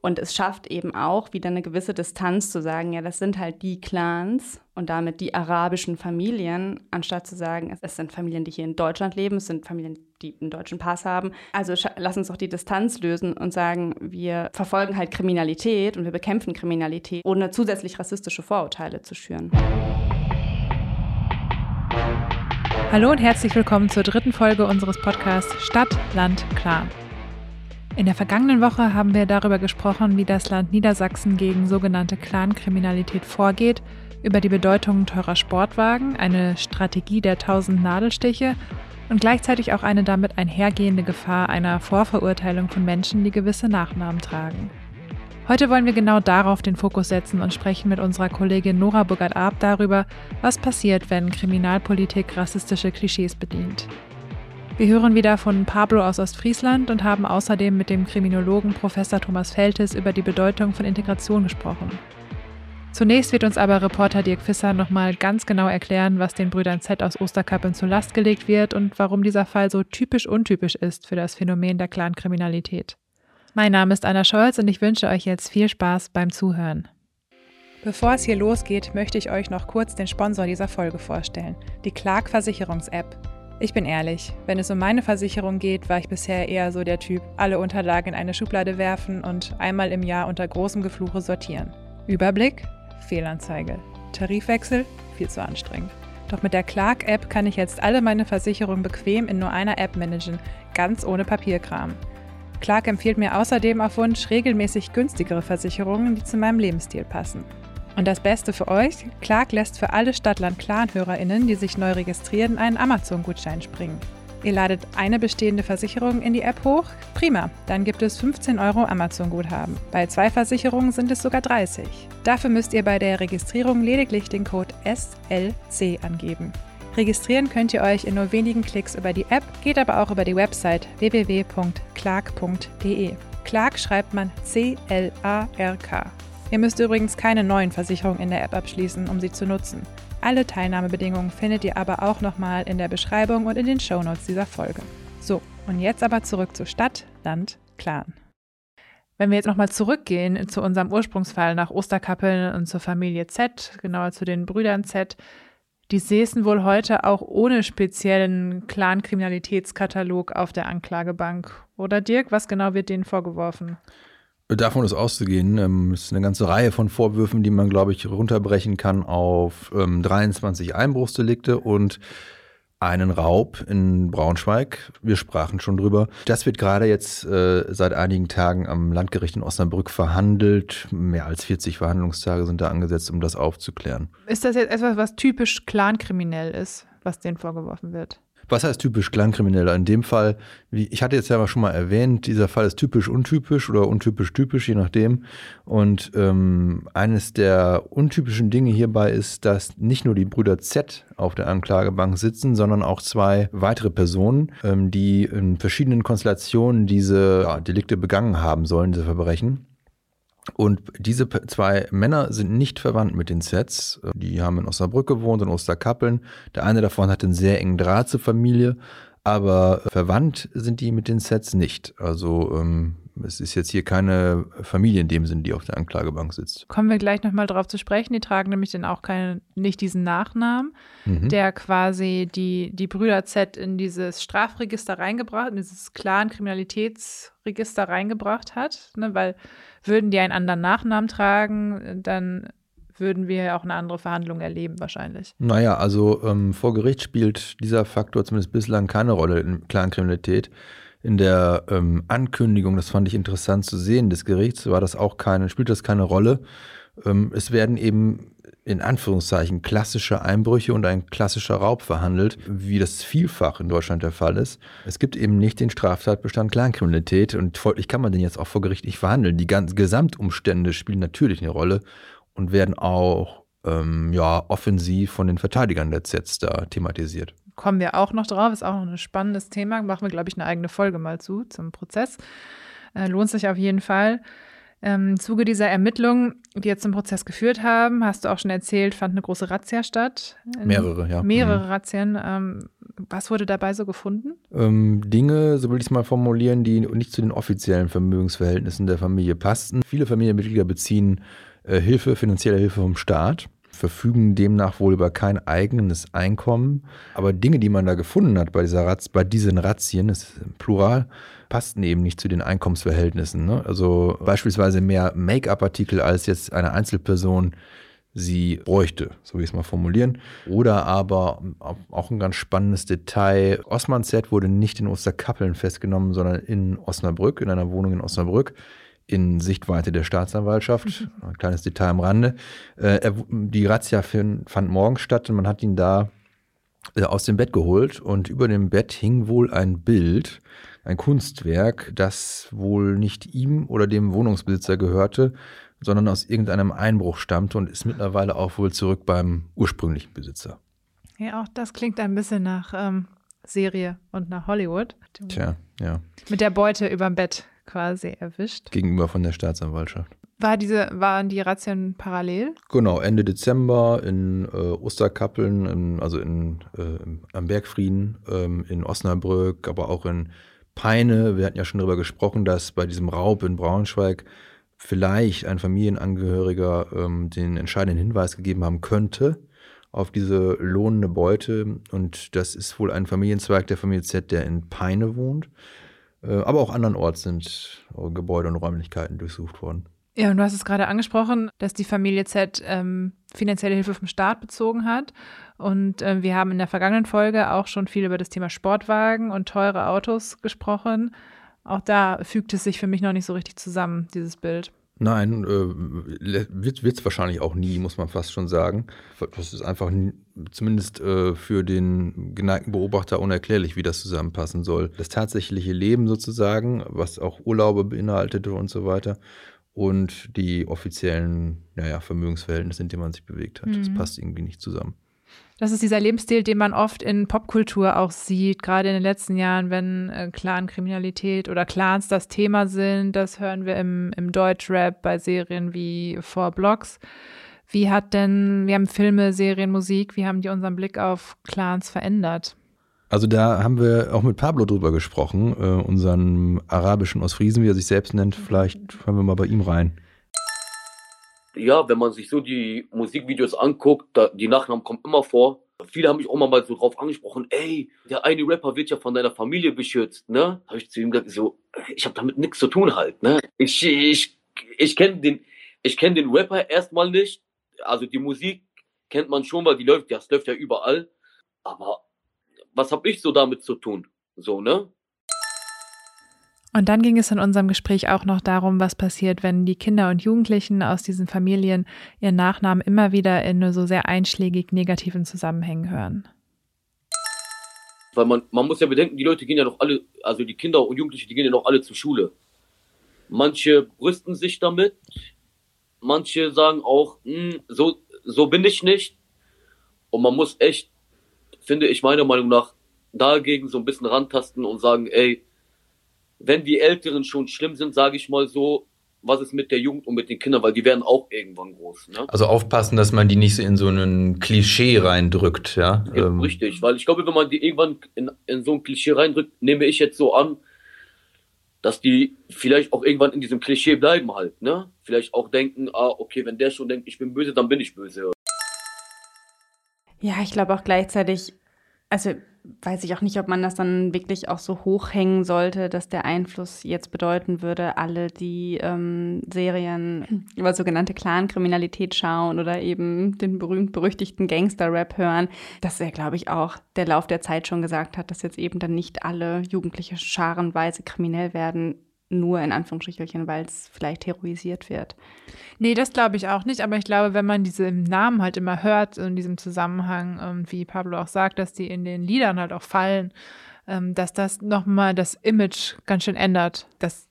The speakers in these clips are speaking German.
Und es schafft eben auch wieder eine gewisse Distanz zu sagen, ja, das sind halt die Clans und damit die arabischen Familien, anstatt zu sagen, es sind Familien, die hier in Deutschland leben, es sind Familien, die einen deutschen Pass haben. Also lass uns doch die Distanz lösen und sagen, wir verfolgen halt Kriminalität und wir bekämpfen Kriminalität, ohne zusätzlich rassistische Vorurteile zu schüren. Hallo und herzlich willkommen zur dritten Folge unseres Podcasts Stadt, Land, Clan. In der vergangenen Woche haben wir darüber gesprochen, wie das Land Niedersachsen gegen sogenannte Clankriminalität vorgeht, über die Bedeutung teurer Sportwagen, eine Strategie der tausend Nadelstiche und gleichzeitig auch eine damit einhergehende Gefahr einer Vorverurteilung von Menschen, die gewisse Nachnamen tragen. Heute wollen wir genau darauf den Fokus setzen und sprechen mit unserer Kollegin Nora Burgert-Arp darüber, was passiert, wenn Kriminalpolitik rassistische Klischees bedient. Wir hören wieder von Pablo aus Ostfriesland und haben außerdem mit dem Kriminologen Professor Thomas Feltes über die Bedeutung von Integration gesprochen. Zunächst wird uns aber Reporter Dirk Fisser nochmal ganz genau erklären, was den Brüdern Z aus Osterkappeln zur Last gelegt wird und warum dieser Fall so typisch untypisch ist für das Phänomen der Clankriminalität. Mein Name ist Anna Scholz und ich wünsche euch jetzt viel Spaß beim Zuhören. Bevor es hier losgeht, möchte ich euch noch kurz den Sponsor dieser Folge vorstellen, die Clark Versicherungs-App. Ich bin ehrlich, wenn es um meine Versicherung geht, war ich bisher eher so der Typ, alle Unterlagen in eine Schublade werfen und einmal im Jahr unter großem Gefluche sortieren. Überblick? Fehlanzeige. Tarifwechsel? Viel zu anstrengend. Doch mit der Clark-App kann ich jetzt alle meine Versicherungen bequem in nur einer App managen, ganz ohne Papierkram. Clark empfiehlt mir außerdem auf Wunsch regelmäßig günstigere Versicherungen, die zu meinem Lebensstil passen. Und das Beste für euch, Clark lässt für alle Stadtland-Clan-HörerInnen, die sich neu registrieren, einen Amazon-Gutschein springen. Ihr ladet eine bestehende Versicherung in die App hoch? Prima, dann gibt es 15 Euro Amazon-Guthaben. Bei zwei Versicherungen sind es sogar 30. Dafür müsst ihr bei der Registrierung lediglich den Code SLC angeben. Registrieren könnt ihr euch in nur wenigen Klicks über die App, geht aber auch über die Website www.clark.de. Clark schreibt man C-L-A-R-K. Ihr müsst übrigens keine neuen Versicherungen in der App abschließen, um sie zu nutzen. Alle Teilnahmebedingungen findet ihr aber auch nochmal in der Beschreibung und in den Shownotes dieser Folge. So, und jetzt aber zurück zu Stadt, Land, Clan. Wenn wir jetzt nochmal zurückgehen zu unserem Ursprungsfall nach Osterkappeln und zur Familie Z, genauer zu den Brüdern Z, die säßen wohl heute auch ohne speziellen Clan-Kriminalitätskatalog auf der Anklagebank. Oder Dirk, was genau wird denen vorgeworfen? Davon ist auszugehen. Ähm, es ist eine ganze Reihe von Vorwürfen, die man, glaube ich, runterbrechen kann auf ähm, 23 Einbruchsdelikte und einen Raub in Braunschweig. Wir sprachen schon drüber. Das wird gerade jetzt äh, seit einigen Tagen am Landgericht in Osnabrück verhandelt. Mehr als 40 Verhandlungstage sind da angesetzt, um das aufzuklären. Ist das jetzt etwas, was typisch clankriminell ist, was denen vorgeworfen wird? Was heißt typisch Klangkrimineller? In dem Fall, wie ich hatte jetzt ja schon mal erwähnt, dieser Fall ist typisch untypisch oder untypisch typisch, je nachdem. Und ähm, eines der untypischen Dinge hierbei ist, dass nicht nur die Brüder Z auf der Anklagebank sitzen, sondern auch zwei weitere Personen, ähm, die in verschiedenen Konstellationen diese ja, Delikte begangen haben sollen, diese Verbrechen. Und diese zwei Männer sind nicht verwandt mit den Sets. Die haben in Osnabrück gewohnt, in Osterkappeln. Der eine davon hat einen sehr engen Draht zur Familie, aber verwandt sind die mit den Sets nicht. Also ähm, es ist jetzt hier keine Familie in dem Sinn, die auf der Anklagebank sitzt. Kommen wir gleich nochmal drauf zu sprechen. Die tragen nämlich dann auch keine, nicht diesen Nachnamen, mhm. der quasi die, die Brüder Z in dieses Strafregister reingebracht, in dieses klaren Kriminalitätsregister reingebracht hat, ne, weil würden die einen anderen Nachnamen tragen, dann würden wir auch eine andere Verhandlung erleben wahrscheinlich. Naja, also ähm, vor Gericht spielt dieser Faktor zumindest bislang keine Rolle in Clankriminalität. In der ähm, Ankündigung, das fand ich interessant zu sehen, des Gerichts war das auch keine, spielt das keine Rolle. Ähm, es werden eben in Anführungszeichen klassische Einbrüche und ein klassischer Raub verhandelt, wie das vielfach in Deutschland der Fall ist. Es gibt eben nicht den Straftatbestand Clankriminalität und folglich kann man den jetzt auch vor Gericht nicht verhandeln. Die ganzen Gesamtumstände spielen natürlich eine Rolle und werden auch ähm, ja, offensiv von den Verteidigern der ZETS da thematisiert. Kommen wir auch noch drauf, ist auch noch ein spannendes Thema. Machen wir, glaube ich, eine eigene Folge mal zu, zum Prozess. Äh, lohnt sich auf jeden Fall. Ähm, Im Zuge dieser Ermittlungen, die jetzt zum Prozess geführt haben, hast du auch schon erzählt, fand eine große Razzia statt. Mehrere, ja. Mehrere Mhm. Razzien. Ähm, was wurde dabei so gefunden? Ähm, Dinge, so will ich es mal formulieren, die nicht zu den offiziellen Vermögensverhältnissen der Familie passten. Viele Familienmitglieder beziehen äh, Hilfe, finanzielle Hilfe vom Staat, verfügen demnach wohl über kein eigenes Einkommen. Aber Dinge, die man da gefunden hat bei, dieser Ratz, bei diesen Razzien, das ist Plural, passten eben nicht zu den Einkommensverhältnissen. Ne? Also beispielsweise mehr Make-up-Artikel als jetzt eine Einzelperson sie bräuchte, so will ich es mal formulieren. Oder aber auch ein ganz spannendes Detail, Osman Z wurde nicht in Osterkappeln festgenommen, sondern in Osnabrück, in einer Wohnung in Osnabrück, in Sichtweite der Staatsanwaltschaft. Ein kleines Detail am Rande. Äh, die Razzia fand morgens statt und man hat ihn da äh, aus dem Bett geholt und über dem Bett hing wohl ein Bild, ein Kunstwerk, das wohl nicht ihm oder dem Wohnungsbesitzer gehörte, sondern aus irgendeinem Einbruch stammte und ist mittlerweile auch wohl zurück beim ursprünglichen Besitzer. Ja, auch das klingt ein bisschen nach ähm, Serie und nach Hollywood. Tja, ja. Mit der Beute überm Bett quasi erwischt. Gegenüber von der Staatsanwaltschaft. War diese, waren die Razzien parallel? Genau, Ende Dezember in äh, Osterkappeln, in, also in, äh, am Bergfrieden, ähm, in Osnabrück, aber auch in Peine. Wir hatten ja schon darüber gesprochen, dass bei diesem Raub in Braunschweig vielleicht ein Familienangehöriger ähm, den entscheidenden Hinweis gegeben haben könnte auf diese lohnende Beute. Und das ist wohl ein Familienzweig der Familie Z, der in Peine wohnt. Äh, aber auch andernorts sind Gebäude und Räumlichkeiten durchsucht worden. Ja, und du hast es gerade angesprochen, dass die Familie Z ähm, finanzielle Hilfe vom Staat bezogen hat. Und äh, wir haben in der vergangenen Folge auch schon viel über das Thema Sportwagen und teure Autos gesprochen. Auch da fügt es sich für mich noch nicht so richtig zusammen, dieses Bild. Nein, äh, wird es wahrscheinlich auch nie, muss man fast schon sagen. Das ist einfach zumindest äh, für den geneigten Beobachter unerklärlich, wie das zusammenpassen soll. Das tatsächliche Leben sozusagen, was auch Urlaube beinhaltete und so weiter, und die offiziellen naja, Vermögensverhältnisse, in denen man sich bewegt hat. Mhm. Das passt irgendwie nicht zusammen. Das ist dieser Lebensstil, den man oft in Popkultur auch sieht, gerade in den letzten Jahren, wenn äh, Clan-Kriminalität oder Clans das Thema sind. Das hören wir im, im Deutschrap bei Serien wie Four Blocks. Wie hat denn, wir haben Filme, Serien, Musik, wie haben die unseren Blick auf Clans verändert? Also da haben wir auch mit Pablo drüber gesprochen, äh, unseren arabischen Ostfriesen, wie er sich selbst nennt. Vielleicht hören wir mal bei ihm rein ja, wenn man sich so die Musikvideos anguckt, da, die Nachnamen kommen immer vor. Viele haben mich auch mal so drauf angesprochen, ey, der eine Rapper wird ja von deiner Familie beschützt, ne? Habe ich zu ihm gesagt, so, ich habe damit nichts zu tun halt, ne? Ich, ich, ich kenne den, ich kenne den Rapper erstmal nicht. Also die Musik kennt man schon, weil die läuft, das läuft ja überall. Aber was habe ich so damit zu tun? So, ne? Und dann ging es in unserem Gespräch auch noch darum, was passiert, wenn die Kinder und Jugendlichen aus diesen Familien ihren Nachnamen immer wieder in nur so sehr einschlägig negativen Zusammenhängen hören. Weil man, man muss ja bedenken, die Leute gehen ja noch alle, also die Kinder und Jugendliche, die gehen ja noch alle zur Schule. Manche brüsten sich damit, manche sagen auch, so, so bin ich nicht. Und man muss echt, finde ich meiner Meinung nach, dagegen so ein bisschen rantasten und sagen, ey, wenn die Älteren schon schlimm sind, sage ich mal so, was ist mit der Jugend und mit den Kindern, weil die werden auch irgendwann groß. Ne? Also aufpassen, dass man die nicht so in so ein Klischee reindrückt, ja. ja ähm. Richtig, weil ich glaube, wenn man die irgendwann in, in so ein Klischee reindrückt, nehme ich jetzt so an, dass die vielleicht auch irgendwann in diesem Klischee bleiben halt, ne? Vielleicht auch denken, ah, okay, wenn der schon denkt, ich bin böse, dann bin ich böse. Ja, ich glaube auch gleichzeitig, also weiß ich auch nicht, ob man das dann wirklich auch so hochhängen sollte, dass der Einfluss jetzt bedeuten würde, alle, die ähm, Serien über sogenannte Clan-Kriminalität schauen oder eben den berühmt-berüchtigten Gangster-Rap hören, dass er, glaube ich, auch der Lauf der Zeit schon gesagt hat, dass jetzt eben dann nicht alle Jugendliche scharenweise kriminell werden, nur in Anführungsstrichen, weil es vielleicht heroisiert wird. Nee, das glaube ich auch nicht, aber ich glaube, wenn man diese Namen halt immer hört in diesem Zusammenhang, und wie Pablo auch sagt, dass die in den Liedern halt auch fallen, ähm, dass das nochmal das Image ganz schön ändert. Das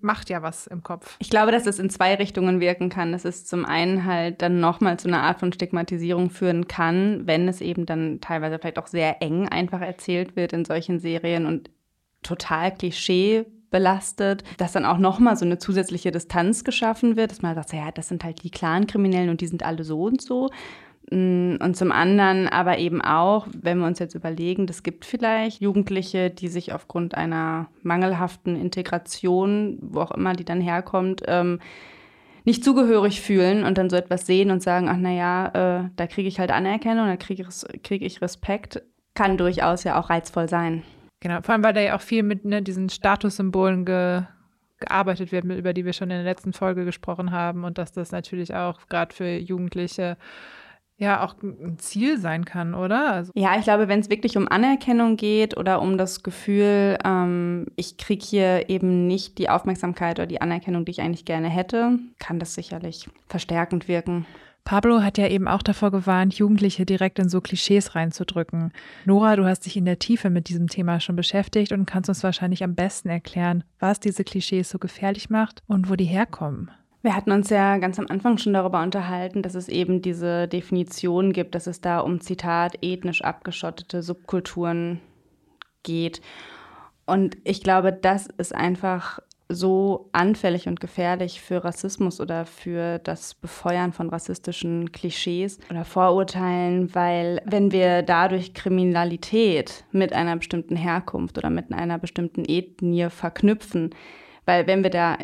macht ja was im Kopf. Ich glaube, dass es in zwei Richtungen wirken kann. Dass es zum einen halt dann nochmal zu einer Art von Stigmatisierung führen kann, wenn es eben dann teilweise vielleicht auch sehr eng einfach erzählt wird in solchen Serien und total Klischee belastet, dass dann auch nochmal so eine zusätzliche Distanz geschaffen wird, dass man sagt, ja, das sind halt die Clan-Kriminellen und die sind alle so und so. Mm, und zum anderen aber eben auch, wenn wir uns jetzt überlegen, es gibt vielleicht Jugendliche, die sich aufgrund einer mangelhaften Integration, wo auch immer die dann herkommt, ähm, nicht zugehörig fühlen und dann so etwas sehen und sagen, ach naja, äh, da kriege ich halt Anerkennung, da kriege ich, krieg ich Respekt, kann durchaus ja auch reizvoll sein. Genau, vor allem, weil da ja auch viel mit ne, diesen Statussymbolen ge, gearbeitet wird, über die wir schon in der letzten Folge gesprochen haben und dass das natürlich auch gerade für Jugendliche ja auch ein Ziel sein kann, oder? Also ja, ich glaube, wenn es wirklich um Anerkennung geht oder um das Gefühl, ähm, ich kriege hier eben nicht die Aufmerksamkeit oder die Anerkennung, die ich eigentlich gerne hätte, kann das sicherlich verstärkend wirken. Pablo hat ja eben auch davor gewarnt, Jugendliche direkt in so Klischees reinzudrücken. Nora, du hast dich in der Tiefe mit diesem Thema schon beschäftigt und kannst uns wahrscheinlich am besten erklären, was diese Klischees so gefährlich macht und wo die herkommen. Wir hatten uns ja ganz am Anfang schon darüber unterhalten, dass es eben diese Definition gibt, dass es da um Zitat ethnisch abgeschottete Subkulturen geht. Und ich glaube, das ist einfach so anfällig und gefährlich für Rassismus oder für das Befeuern von rassistischen Klischees oder Vorurteilen, weil wenn wir dadurch Kriminalität mit einer bestimmten Herkunft oder mit einer bestimmten Ethnie verknüpfen, weil wenn wir da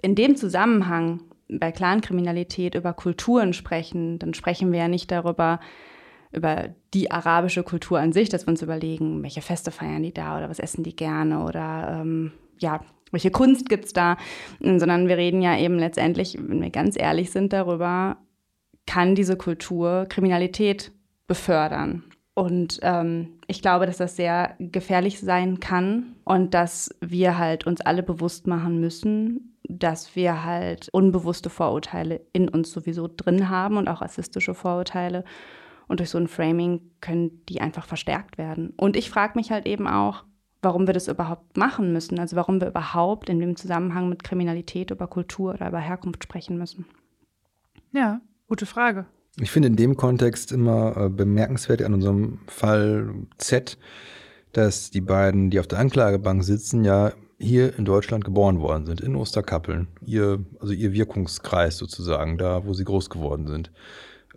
in dem Zusammenhang bei Clankriminalität über Kulturen sprechen, dann sprechen wir ja nicht darüber, über die arabische Kultur an sich, dass wir uns überlegen, welche Feste feiern die da oder was essen die gerne oder ähm, ja, welche Kunst gibt es da, sondern wir reden ja eben letztendlich, wenn wir ganz ehrlich sind darüber, kann diese Kultur Kriminalität befördern. Und ähm, ich glaube, dass das sehr gefährlich sein kann und dass wir halt uns alle bewusst machen müssen, dass wir halt unbewusste Vorurteile in uns sowieso drin haben und auch rassistische Vorurteile. Und durch so ein Framing können die einfach verstärkt werden. Und ich frage mich halt eben auch, warum wir das überhaupt machen müssen. Also warum wir überhaupt in dem Zusammenhang mit Kriminalität über Kultur oder über Herkunft sprechen müssen. Ja, gute Frage. Ich finde in dem Kontext immer äh, bemerkenswert an unserem Fall Z, dass die beiden, die auf der Anklagebank sitzen, ja hier in Deutschland geboren worden sind, in Osterkappeln. Ihr, also ihr Wirkungskreis sozusagen, da wo sie groß geworden sind.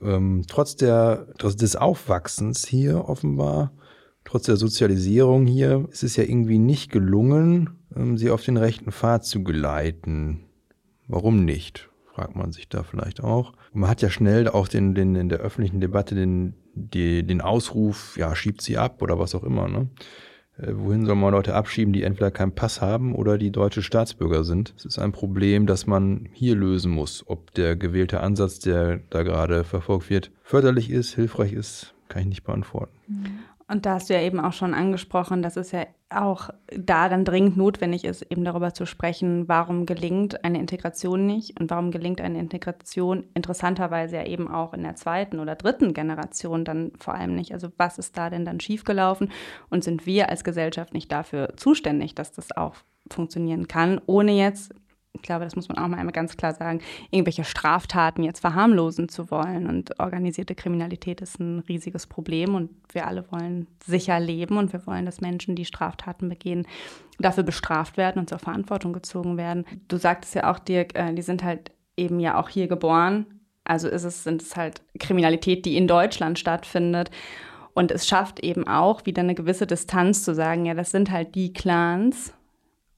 Ähm, trotz, der, trotz des Aufwachsens hier offenbar, trotz der Sozialisierung hier, ist es ja irgendwie nicht gelungen, ähm, sie auf den rechten Pfad zu geleiten. Warum nicht? Fragt man sich da vielleicht auch. Man hat ja schnell auch den, den, in der öffentlichen Debatte den, die, den Ausruf, ja, schiebt sie ab oder was auch immer, ne? Äh, wohin soll man Leute abschieben, die entweder keinen Pass haben oder die deutsche Staatsbürger sind? Es ist ein Problem, das man hier lösen muss. Ob der gewählte Ansatz, der da gerade verfolgt wird, förderlich ist, hilfreich ist, kann ich nicht beantworten. Und da hast du ja eben auch schon angesprochen, dass es ja auch da dann dringend notwendig ist, eben darüber zu sprechen, warum gelingt eine Integration nicht und warum gelingt eine Integration interessanterweise ja eben auch in der zweiten oder dritten Generation dann vor allem nicht. Also was ist da denn dann schiefgelaufen und sind wir als Gesellschaft nicht dafür zuständig, dass das auch funktionieren kann, ohne jetzt ich glaube, das muss man auch mal einmal ganz klar sagen, irgendwelche Straftaten jetzt verharmlosen zu wollen. Und organisierte Kriminalität ist ein riesiges Problem und wir alle wollen sicher leben und wir wollen, dass Menschen, die Straftaten begehen, dafür bestraft werden und zur Verantwortung gezogen werden. Du sagtest ja auch, Dirk, äh, die sind halt eben ja auch hier geboren. Also ist es, sind es halt Kriminalität, die in Deutschland stattfindet. Und es schafft eben auch wieder eine gewisse Distanz zu sagen, ja, das sind halt die Clans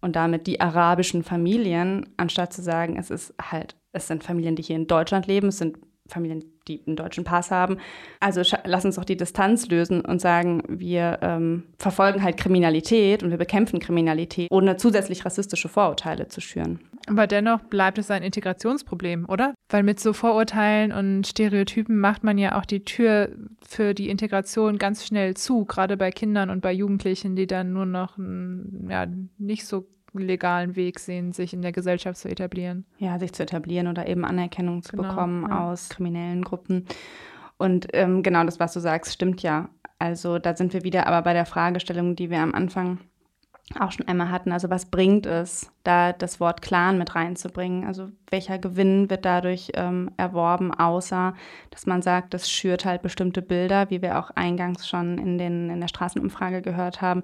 und damit die arabischen Familien, anstatt zu sagen, es ist halt, es sind Familien, die hier in Deutschland leben, es sind Familien, die einen deutschen Pass haben. Also lass uns doch die Distanz lösen und sagen, wir ähm, verfolgen halt Kriminalität und wir bekämpfen Kriminalität, ohne zusätzlich rassistische Vorurteile zu schüren. Aber dennoch bleibt es ein Integrationsproblem, oder? Weil mit so Vorurteilen und Stereotypen macht man ja auch die Tür für die Integration ganz schnell zu, gerade bei Kindern und bei Jugendlichen, die dann nur noch ja, nicht so legalen Weg sehen, sich in der Gesellschaft zu etablieren. Ja, sich zu etablieren oder eben Anerkennung zu genau, bekommen ja. aus kriminellen Gruppen. Und ähm, genau das, was du sagst, stimmt ja. Also da sind wir wieder aber bei der Fragestellung, die wir am Anfang auch schon einmal hatten. Also was bringt es, da das Wort Clan mit reinzubringen? Also welcher Gewinn wird dadurch ähm, erworben, außer dass man sagt, das schürt halt bestimmte Bilder, wie wir auch eingangs schon in, den, in der Straßenumfrage gehört haben.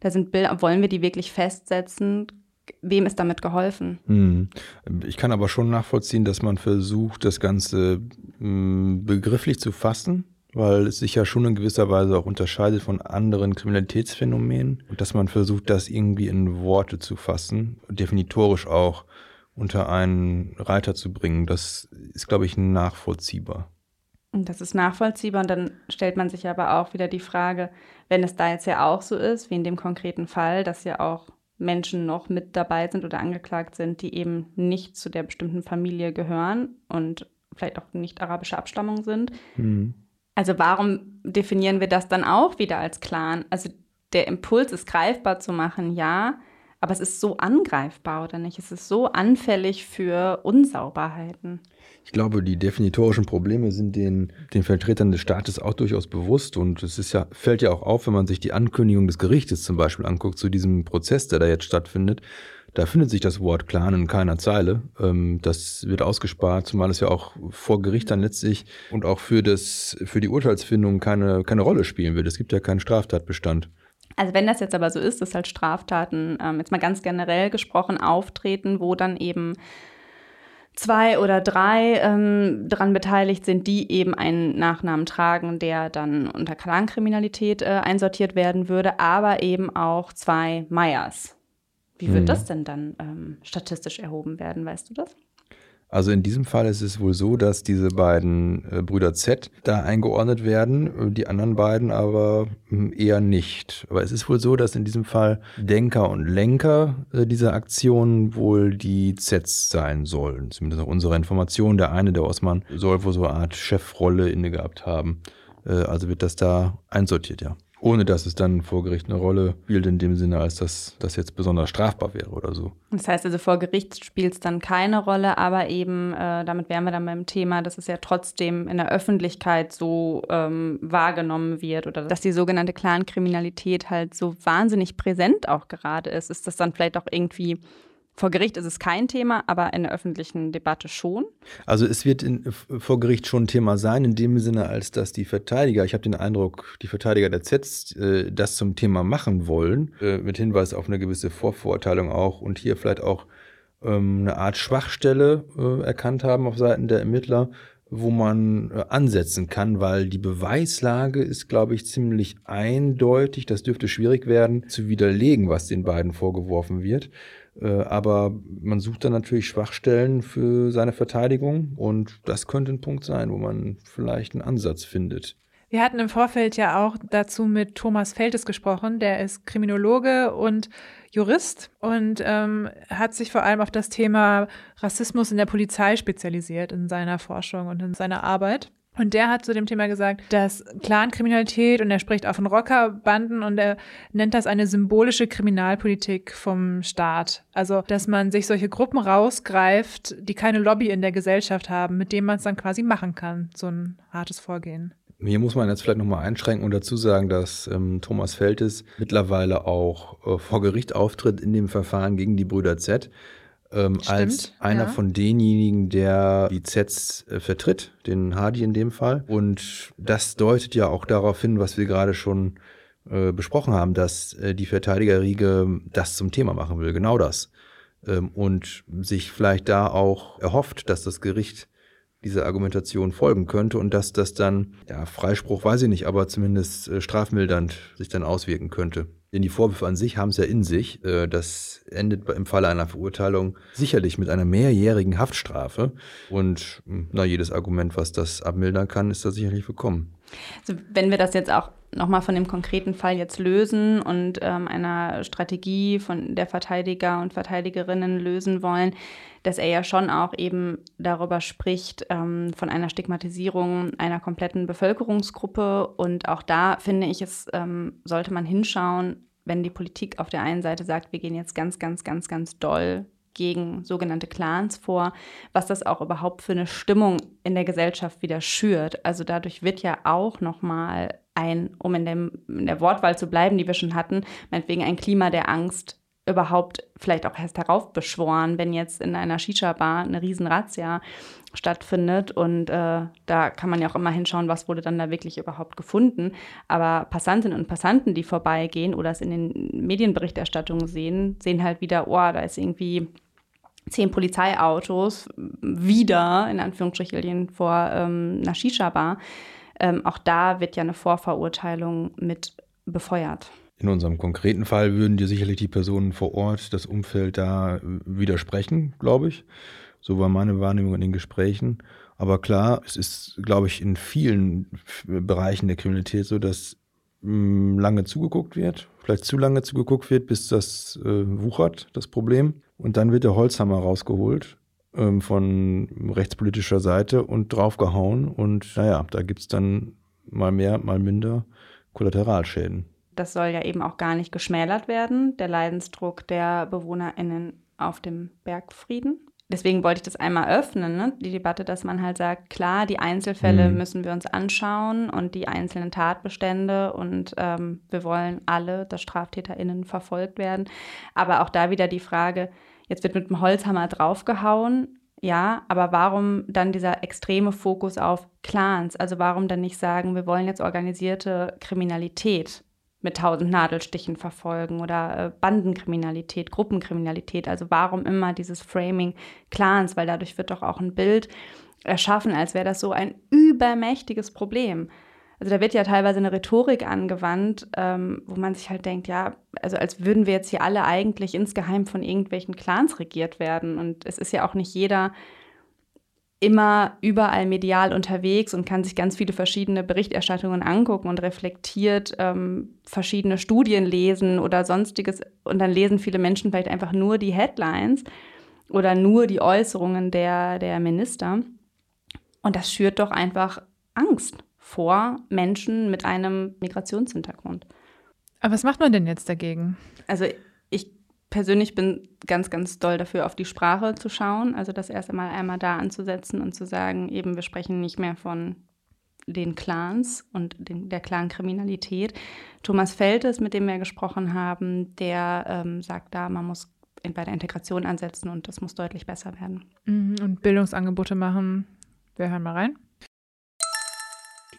Da sind Bilder, wollen wir die wirklich festsetzen? wem ist damit geholfen? Hm. Ich kann aber schon nachvollziehen, dass man versucht, das Ganze hm, begrifflich zu fassen, weil es sich ja schon in gewisser Weise auch unterscheidet von anderen Kriminalitätsphänomenen und dass man versucht, das irgendwie in Worte zu fassen, definitorisch auch unter einen Reiter zu bringen. Das ist, glaube ich, nachvollziehbar. Das ist nachvollziehbar und dann stellt man sich aber auch wieder die Frage, wenn es da jetzt ja auch so ist, wie in dem konkreten Fall, dass ja auch Menschen noch mit dabei sind oder angeklagt sind, die eben nicht zu der bestimmten Familie gehören und vielleicht auch nicht arabischer Abstammung sind. Mhm. Also warum definieren wir das dann auch wieder als Clan? Also der Impuls ist greifbar zu machen, ja, aber es ist so angreifbar, oder nicht? Es ist so anfällig für Unsauberheiten. Ich glaube, die definitorischen Probleme sind den, den Vertretern des Staates auch durchaus bewusst. Und es ist ja, fällt ja auch auf, wenn man sich die Ankündigung des Gerichtes zum Beispiel anguckt, zu diesem Prozess, der da jetzt stattfindet. Da findet sich das Wort Clan in keiner Zeile. Ähm, das wird ausgespart, zumal es ja auch vor Gericht dann letztlich und auch für, das, für die Urteilsfindung keine, keine Rolle spielen wird. Es gibt ja keinen Straftatbestand. Also wenn das jetzt aber so ist, dass halt Straftaten, ähm, jetzt mal ganz generell gesprochen, auftreten, wo dann eben zwei oder drei ähm, daran beteiligt sind, die eben einen Nachnamen tragen, der dann unter Clankriminalität äh, einsortiert werden würde, aber eben auch zwei Meyers. Wie wird mhm. das denn dann ähm, statistisch erhoben werden, weißt du das? Also in diesem Fall ist es wohl so, dass diese beiden äh, Brüder Z da eingeordnet werden, äh, die anderen beiden aber hm, eher nicht. Aber es ist wohl so, dass in diesem Fall Denker und Lenker äh, dieser Aktion wohl die Zs sein sollen. Zumindest nach unserer Information. Der eine, der Osman, soll wohl so eine Art Chefrolle inne gehabt haben. Also wird das da einsortiert, ja ohne dass es dann vor Gericht eine Rolle spielt in dem Sinne, als dass das jetzt besonders strafbar wäre oder so. Das heißt also, vor Gericht spielt es dann keine Rolle, aber eben, äh, damit wären wir dann beim Thema, dass es ja trotzdem in der Öffentlichkeit so ähm, wahrgenommen wird oder dass die sogenannte Clankriminalität halt so wahnsinnig präsent auch gerade ist. Ist das dann vielleicht auch irgendwie vor Gericht ist es kein Thema, aber in der öffentlichen Debatte schon. Also es wird in, vor Gericht schon ein Thema sein, in dem Sinne, als dass die Verteidiger, ich habe den Eindruck, die Verteidiger der Z äh, das zum Thema machen wollen, äh, mit Hinweis auf eine gewisse Vorverurteilung auch und hier vielleicht auch ähm, eine Art Schwachstelle äh, erkannt haben auf Seiten der Ermittler, wo man äh, ansetzen kann, weil die Beweislage ist, glaube ich, ziemlich eindeutig. Das dürfte schwierig werden, zu widerlegen, was den beiden vorgeworfen wird. Äh, aber man sucht dann natürlich Schwachstellen für seine Verteidigung und das könnte ein Punkt sein, wo man vielleicht einen Ansatz findet. Wir hatten im Vorfeld ja auch dazu mit Thomas Feltes gesprochen, der ist Kriminologe und Jurist und ähm, hat sich vor allem auf das Thema Rassismus in der Polizei spezialisiert in seiner Forschung und in seiner Arbeit. Und der hat zu dem Thema gesagt, dass Clankriminalität und er spricht auch von Rockerbanden und er nennt das eine symbolische Kriminalpolitik vom Staat. Also, dass man sich solche Gruppen rausgreift, die keine Lobby in der Gesellschaft haben, mit denen man es dann quasi machen kann, so ein hartes Vorgehen. Hier muss man jetzt vielleicht nochmal einschränken und dazu sagen, dass ähm, Thomas Feltes mittlerweile auch äh, vor Gericht auftritt in dem Verfahren gegen die Brüder Z ähm, als einer ja. von denjenigen, der die Zs äh, vertritt, den Hardy in dem Fall. Und das deutet ja auch darauf hin, was wir gerade schon äh, besprochen haben, dass äh, die Verteidigerriege das zum Thema machen will, genau das. Ähm, und sich vielleicht da auch erhofft, dass das Gericht dieser Argumentation folgen könnte und dass das dann, ja, Freispruch weiß ich nicht, aber zumindest äh, strafmildernd sich dann auswirken könnte. Denn die Vorwürfe an sich haben es ja in sich. Äh, das endet im Falle einer Verurteilung sicherlich mit einer mehrjährigen Haftstrafe. Und hm, na, jedes Argument, was das abmildern kann, ist da sicherlich willkommen. Also wenn wir das jetzt auch nochmal von dem konkreten Fall jetzt lösen und ähm, einer Strategie von der Verteidiger und Verteidigerinnen lösen wollen, dass er ja schon auch eben darüber spricht, ähm, von einer Stigmatisierung einer kompletten Bevölkerungsgruppe. Und auch da finde ich, es ähm, sollte man hinschauen, wenn die Politik auf der einen Seite sagt, wir gehen jetzt ganz, ganz, ganz, ganz doll gegen sogenannte Clans vor, was das auch überhaupt für eine Stimmung in der Gesellschaft wieder schürt. Also dadurch wird ja auch nochmal ein, um in, dem, in der Wortwahl zu bleiben, die wir schon hatten, meinetwegen ein Klima der Angst überhaupt vielleicht auch erst heraufbeschworen, wenn jetzt in einer Shisha-Bar eine Riesenrazzia stattfindet. Und äh, da kann man ja auch immer hinschauen, was wurde dann da wirklich überhaupt gefunden. Aber Passantinnen und Passanten, die vorbeigehen oder es in den Medienberichterstattungen sehen, sehen halt wieder, oh, da ist irgendwie zehn Polizeiautos wieder, in Anführungsstrichen, vor ähm, einer Shisha-Bar. Ähm, auch da wird ja eine Vorverurteilung mit befeuert. In unserem konkreten Fall würden dir sicherlich die Personen vor Ort, das Umfeld da widersprechen, glaube ich. So war meine Wahrnehmung in den Gesprächen. Aber klar, es ist, glaube ich, in vielen Bereichen der Kriminalität so, dass mh, lange zugeguckt wird, vielleicht zu lange zugeguckt wird, bis das äh, wuchert, das Problem. Und dann wird der Holzhammer rausgeholt ähm, von rechtspolitischer Seite und draufgehauen. Und naja, da gibt es dann mal mehr, mal minder Kollateralschäden das soll ja eben auch gar nicht geschmälert werden, der Leidensdruck der BewohnerInnen auf dem Bergfrieden. Deswegen wollte ich das einmal öffnen, ne? die Debatte, dass man halt sagt, klar, die Einzelfälle mhm. müssen wir uns anschauen und die einzelnen Tatbestände und ähm, wir wollen alle, dass StraftäterInnen verfolgt werden. Aber auch da wieder die Frage, jetzt wird mit dem Holzhammer draufgehauen, ja, aber warum dann dieser extreme Fokus auf Clans? Also warum dann nicht sagen, wir wollen jetzt organisierte Kriminalität mit tausend Nadelstichen verfolgen oder äh, Bandenkriminalität, Gruppenkriminalität. Also warum immer dieses Framing Clans, weil dadurch wird doch auch ein Bild erschaffen, als wäre das so ein übermächtiges Problem. Also da wird ja teilweise eine Rhetorik angewandt, ähm, wo man sich halt denkt, ja, also als würden wir jetzt hier alle eigentlich insgeheim von irgendwelchen Clans regiert werden. Und es ist ja auch nicht jeder immer überall medial unterwegs und kann sich ganz viele verschiedene Berichterstattungen angucken und reflektiert ähm, verschiedene Studien lesen oder sonstiges. Und dann lesen viele Menschen vielleicht einfach nur die Headlines oder nur die Äußerungen der, der Minister. Und das schürt doch einfach Angst vor Menschen mit einem Migrationshintergrund. Aber was macht man denn jetzt dagegen? Also ich persönlich bin ganz, ganz doll dafür, auf die Sprache zu schauen. Also das erst einmal einmal da anzusetzen und zu sagen, eben wir sprechen nicht mehr von den Clans und den, der Clankriminalität. Thomas Feltes, mit dem wir gesprochen haben, der ähm, sagt da, man muss bei der Integration ansetzen und das muss deutlich besser werden. Mhm, und Bildungsangebote machen. Wir hören mal rein.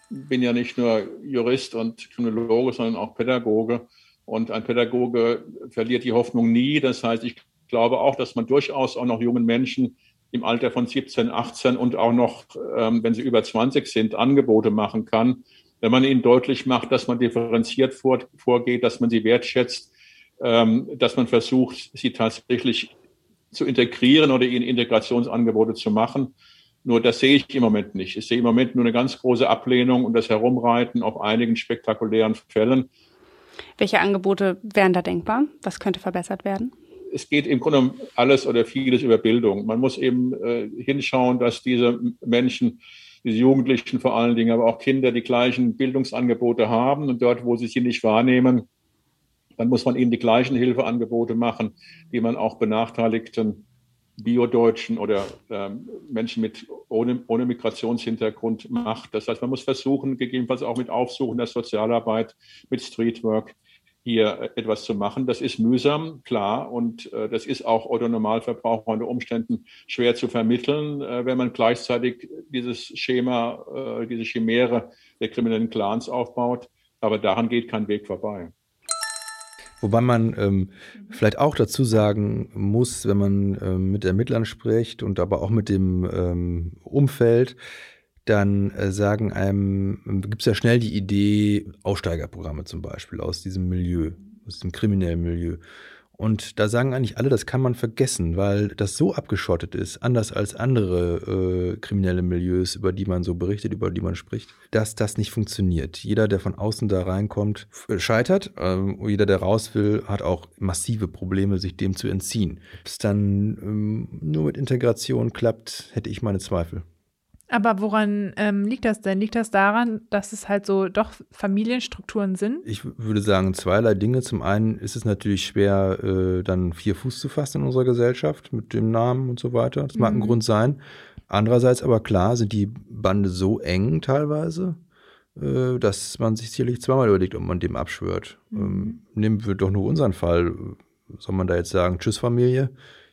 Bin ja nicht nur Jurist und Kriminologe, sondern auch Pädagoge. Und ein Pädagoge verliert die Hoffnung nie. Das heißt, ich glaube auch, dass man durchaus auch noch jungen Menschen im Alter von 17, 18 und auch noch, ähm, wenn sie über 20 sind, Angebote machen kann, wenn man ihnen deutlich macht, dass man differenziert vor, vorgeht, dass man sie wertschätzt, ähm, dass man versucht, sie tatsächlich zu integrieren oder ihnen Integrationsangebote zu machen. Nur das sehe ich im Moment nicht. Ich sehe im Moment nur eine ganz große Ablehnung und das Herumreiten auf einigen spektakulären Fällen. Welche Angebote wären da denkbar? Was könnte verbessert werden? Es geht im Grunde um alles oder vieles über Bildung. Man muss eben äh, hinschauen, dass diese Menschen, diese Jugendlichen vor allen Dingen, aber auch Kinder die gleichen Bildungsangebote haben und dort, wo sie sie nicht wahrnehmen, dann muss man ihnen die gleichen Hilfeangebote machen, die man auch benachteiligten Biodeutschen oder ähm, Menschen mit ohne, ohne Migrationshintergrund macht. Das heißt, man muss versuchen, gegebenenfalls auch mit Aufsuchen der Sozialarbeit, mit Streetwork hier etwas zu machen. Das ist mühsam, klar, und äh, das ist auch Otto Normalverbraucher unter Umständen schwer zu vermitteln, äh, wenn man gleichzeitig dieses Schema, äh, diese Chimäre der kriminellen Clans aufbaut. Aber daran geht kein Weg vorbei. Wobei man ähm, vielleicht auch dazu sagen muss, wenn man ähm, mit Ermittlern spricht und aber auch mit dem ähm, Umfeld, dann äh, sagen einem, gibt es ja schnell die Idee, Aussteigerprogramme zum Beispiel aus diesem Milieu, aus dem kriminellen Milieu. Und da sagen eigentlich alle, das kann man vergessen, weil das so abgeschottet ist, anders als andere äh, kriminelle Milieus, über die man so berichtet, über die man spricht, dass das nicht funktioniert. Jeder, der von außen da reinkommt, scheitert. Ähm, jeder, der raus will, hat auch massive Probleme, sich dem zu entziehen. Ob es dann ähm, nur mit Integration klappt, hätte ich meine Zweifel. Aber woran ähm, liegt das denn? Liegt das daran, dass es halt so doch Familienstrukturen sind? Ich würde sagen, zweierlei Dinge. Zum einen ist es natürlich schwer, äh, dann vier Fuß zu fassen in unserer Gesellschaft mit dem Namen und so weiter. Das mag mhm. ein Grund sein. Andererseits aber klar sind die Bande so eng teilweise, äh, dass man sich sicherlich zweimal überlegt, ob man dem abschwört. Mhm. Ähm, nehmen wir doch nur unseren Fall soll man da jetzt sagen, tschüss Familie,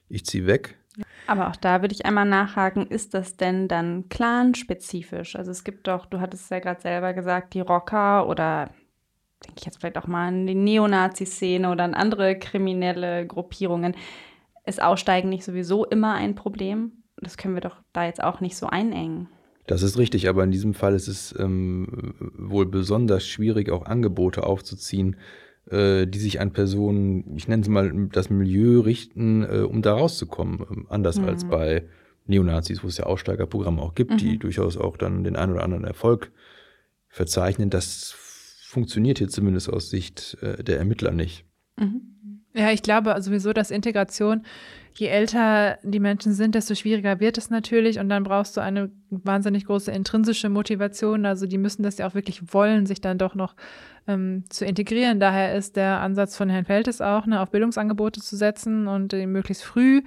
ich ziehe weg? Aber auch da würde ich einmal nachhaken, ist das denn dann clanspezifisch? Also es gibt doch, du hattest ja gerade selber gesagt, die Rocker oder denke ich jetzt vielleicht auch mal an die Neonazi-Szene oder an andere kriminelle Gruppierungen. Ist Aussteigen nicht sowieso immer ein Problem? Das können wir doch da jetzt auch nicht so einengen. Das ist richtig, aber in diesem Fall ist es ähm, wohl besonders schwierig, auch Angebote aufzuziehen, die sich an Personen, ich nenne es mal das Milieu richten, äh, um da rauszukommen. Ähm, anders mhm. als bei Neonazis, wo es ja Aussteigerprogramme auch gibt, mhm. die durchaus auch dann den einen oder anderen Erfolg verzeichnen. Das funktioniert hier zumindest aus Sicht äh, der Ermittler nicht. Mhm. Ja, ich glaube sowieso, dass Integration, je älter die Menschen sind, desto schwieriger wird es natürlich. Und dann brauchst du eine wahnsinnig große intrinsische Motivation. Also die müssen das ja auch wirklich wollen, sich dann doch noch ähm, zu integrieren. Daher ist der Ansatz von Herrn Feltes auch, ne, auf Bildungsangebote zu setzen und äh, möglichst früh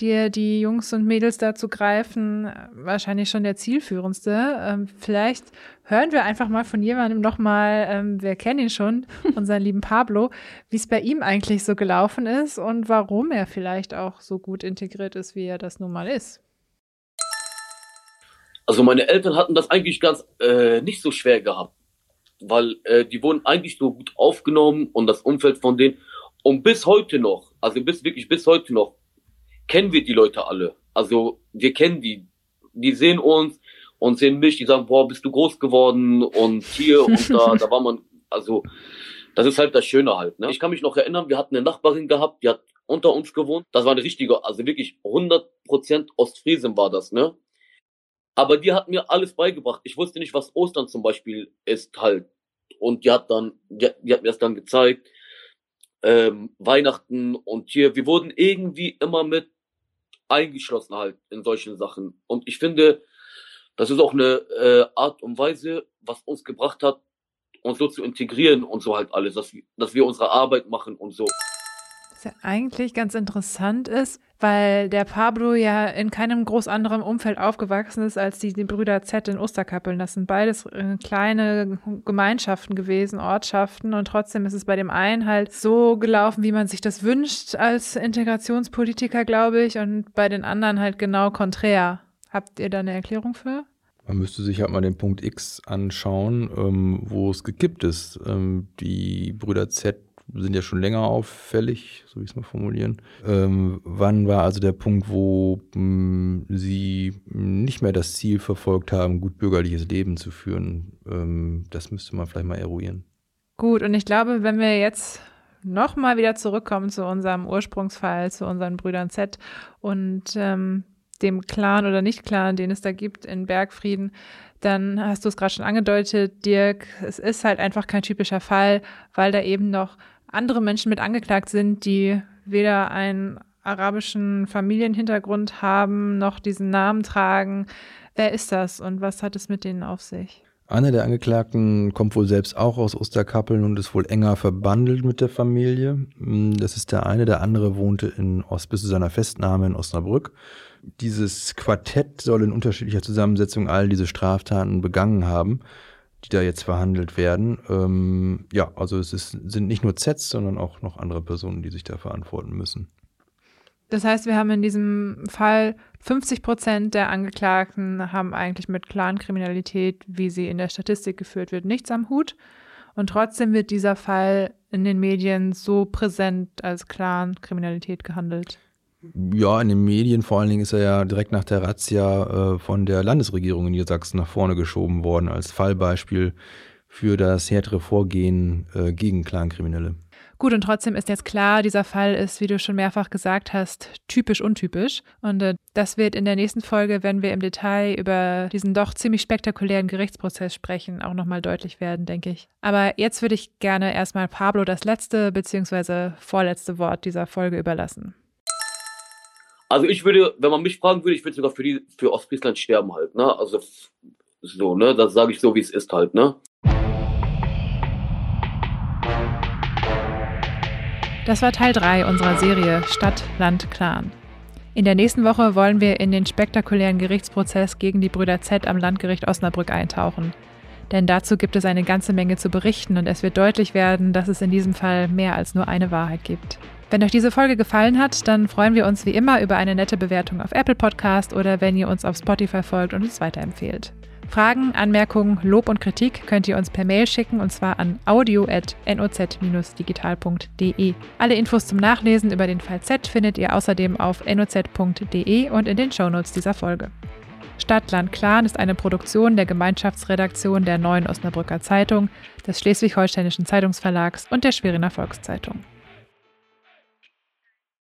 dir die Jungs und Mädels dazu greifen, wahrscheinlich schon der zielführendste. Ähm, vielleicht hören wir einfach mal von jemandem nochmal, ähm, wir kennen ihn schon, unseren lieben Pablo, wie es bei ihm eigentlich so gelaufen ist und warum er vielleicht auch so gut integriert ist, wie er das nun mal ist. Also meine Eltern hatten das eigentlich ganz äh, nicht so schwer gehabt, weil äh, die wurden eigentlich so gut aufgenommen und das Umfeld von denen und bis heute noch, also bis wirklich bis heute noch, kennen wir die Leute alle. Also wir kennen die. Die sehen uns und sehen mich, die sagen, boah, bist du groß geworden und hier und da, da war man, also das ist halt das Schöne halt. Ne? Ich kann mich noch erinnern, wir hatten eine Nachbarin gehabt, die hat unter uns gewohnt. Das war eine richtige, also wirklich 100% Ostfriesen war das, ne? Aber die hat mir alles beigebracht. Ich wusste nicht, was Ostern zum Beispiel ist halt. Und die hat dann, die, die hat mir das dann gezeigt. Ähm, Weihnachten und hier, wir wurden irgendwie immer mit eingeschlossen halt in solchen Sachen. Und ich finde, das ist auch eine äh, Art und Weise, was uns gebracht hat, uns so zu integrieren und so halt alles, dass, dass wir unsere Arbeit machen und so. Was ja eigentlich ganz interessant ist, weil der Pablo ja in keinem groß anderen Umfeld aufgewachsen ist als die, die Brüder Z in Osterkappeln. Das sind beides äh, kleine Gemeinschaften gewesen, Ortschaften und trotzdem ist es bei dem einen halt so gelaufen, wie man sich das wünscht als Integrationspolitiker, glaube ich, und bei den anderen halt genau konträr. Habt ihr da eine Erklärung für? Man müsste sich halt mal den Punkt X anschauen, ähm, wo es gekippt ist. Ähm, die Brüder Z sind ja schon länger auffällig, so wie ich es mal formulieren. Ähm, wann war also der Punkt, wo mh, hm, Sie nicht mehr das Ziel verfolgt haben, gut bürgerliches Leben zu führen? Ähm, das müsste man vielleicht mal eruieren. Gut, und ich glaube, wenn wir jetzt nochmal wieder zurückkommen zu unserem Ursprungsfall, zu unseren Brüdern Z und ähm, dem Clan oder Nicht-Clan, den es da gibt in Bergfrieden, dann hast du es gerade schon angedeutet, Dirk, es ist halt einfach kein typischer Fall, weil da eben noch andere Menschen mit angeklagt sind, die weder einen arabischen Familienhintergrund haben, noch diesen Namen tragen. Wer ist das und was hat es mit denen auf sich? Einer der Angeklagten kommt wohl selbst auch aus Osterkappeln und ist wohl enger verbandelt mit der Familie. Das ist der eine. Der andere wohnte in Ost bis zu seiner Festnahme in Osnabrück. Dieses Quartett soll in unterschiedlicher Zusammensetzung all diese Straftaten begangen haben die da jetzt verhandelt werden. Ähm, ja, also es ist, sind nicht nur Zs, sondern auch noch andere Personen, die sich da verantworten müssen. Das heißt, wir haben in diesem Fall 50 Prozent der Angeklagten haben eigentlich mit Clankriminalität, wie sie in der Statistik geführt wird, nichts am Hut. Und trotzdem wird dieser Fall in den Medien so präsent als Clankriminalität gehandelt. Ja, in den Medien vor allen Dingen ist er ja direkt nach der Razzia äh, von der Landesregierung in Niedersachsen nach vorne geschoben worden als Fallbeispiel für das härtere Vorgehen äh, gegen Clankriminelle. Gut, und trotzdem ist jetzt klar, dieser Fall ist, wie du schon mehrfach gesagt hast, typisch untypisch. Und äh, das wird in der nächsten Folge, wenn wir im Detail über diesen doch ziemlich spektakulären Gerichtsprozess sprechen, auch nochmal deutlich werden, denke ich. Aber jetzt würde ich gerne erstmal Pablo das letzte bzw. vorletzte Wort dieser Folge überlassen. Also ich würde, wenn man mich fragen würde, ich würde sogar für die, für Ostfriesland sterben halt, ne? Also so, ne? Das sage ich so, wie es ist halt, ne? Das war Teil 3 unserer Serie Stadt, Land, Clan. In der nächsten Woche wollen wir in den spektakulären Gerichtsprozess gegen die Brüder Z am Landgericht Osnabrück eintauchen. Denn dazu gibt es eine ganze Menge zu berichten und es wird deutlich werden, dass es in diesem Fall mehr als nur eine Wahrheit gibt. Wenn euch diese Folge gefallen hat, dann freuen wir uns wie immer über eine nette Bewertung auf Apple Podcast oder wenn ihr uns auf Spotify folgt und uns weiterempfehlt. Fragen, Anmerkungen, Lob und Kritik könnt ihr uns per Mail schicken und zwar an audio.noz-digital.de. Alle Infos zum Nachlesen über den Fall Z findet ihr außerdem auf noz.de und in den Shownotes dieser Folge. Stadt, Land, Clan ist eine Produktion der Gemeinschaftsredaktion der Neuen Osnabrücker Zeitung, des Schleswig-Holsteinischen Zeitungsverlags und der Schweriner Volkszeitung.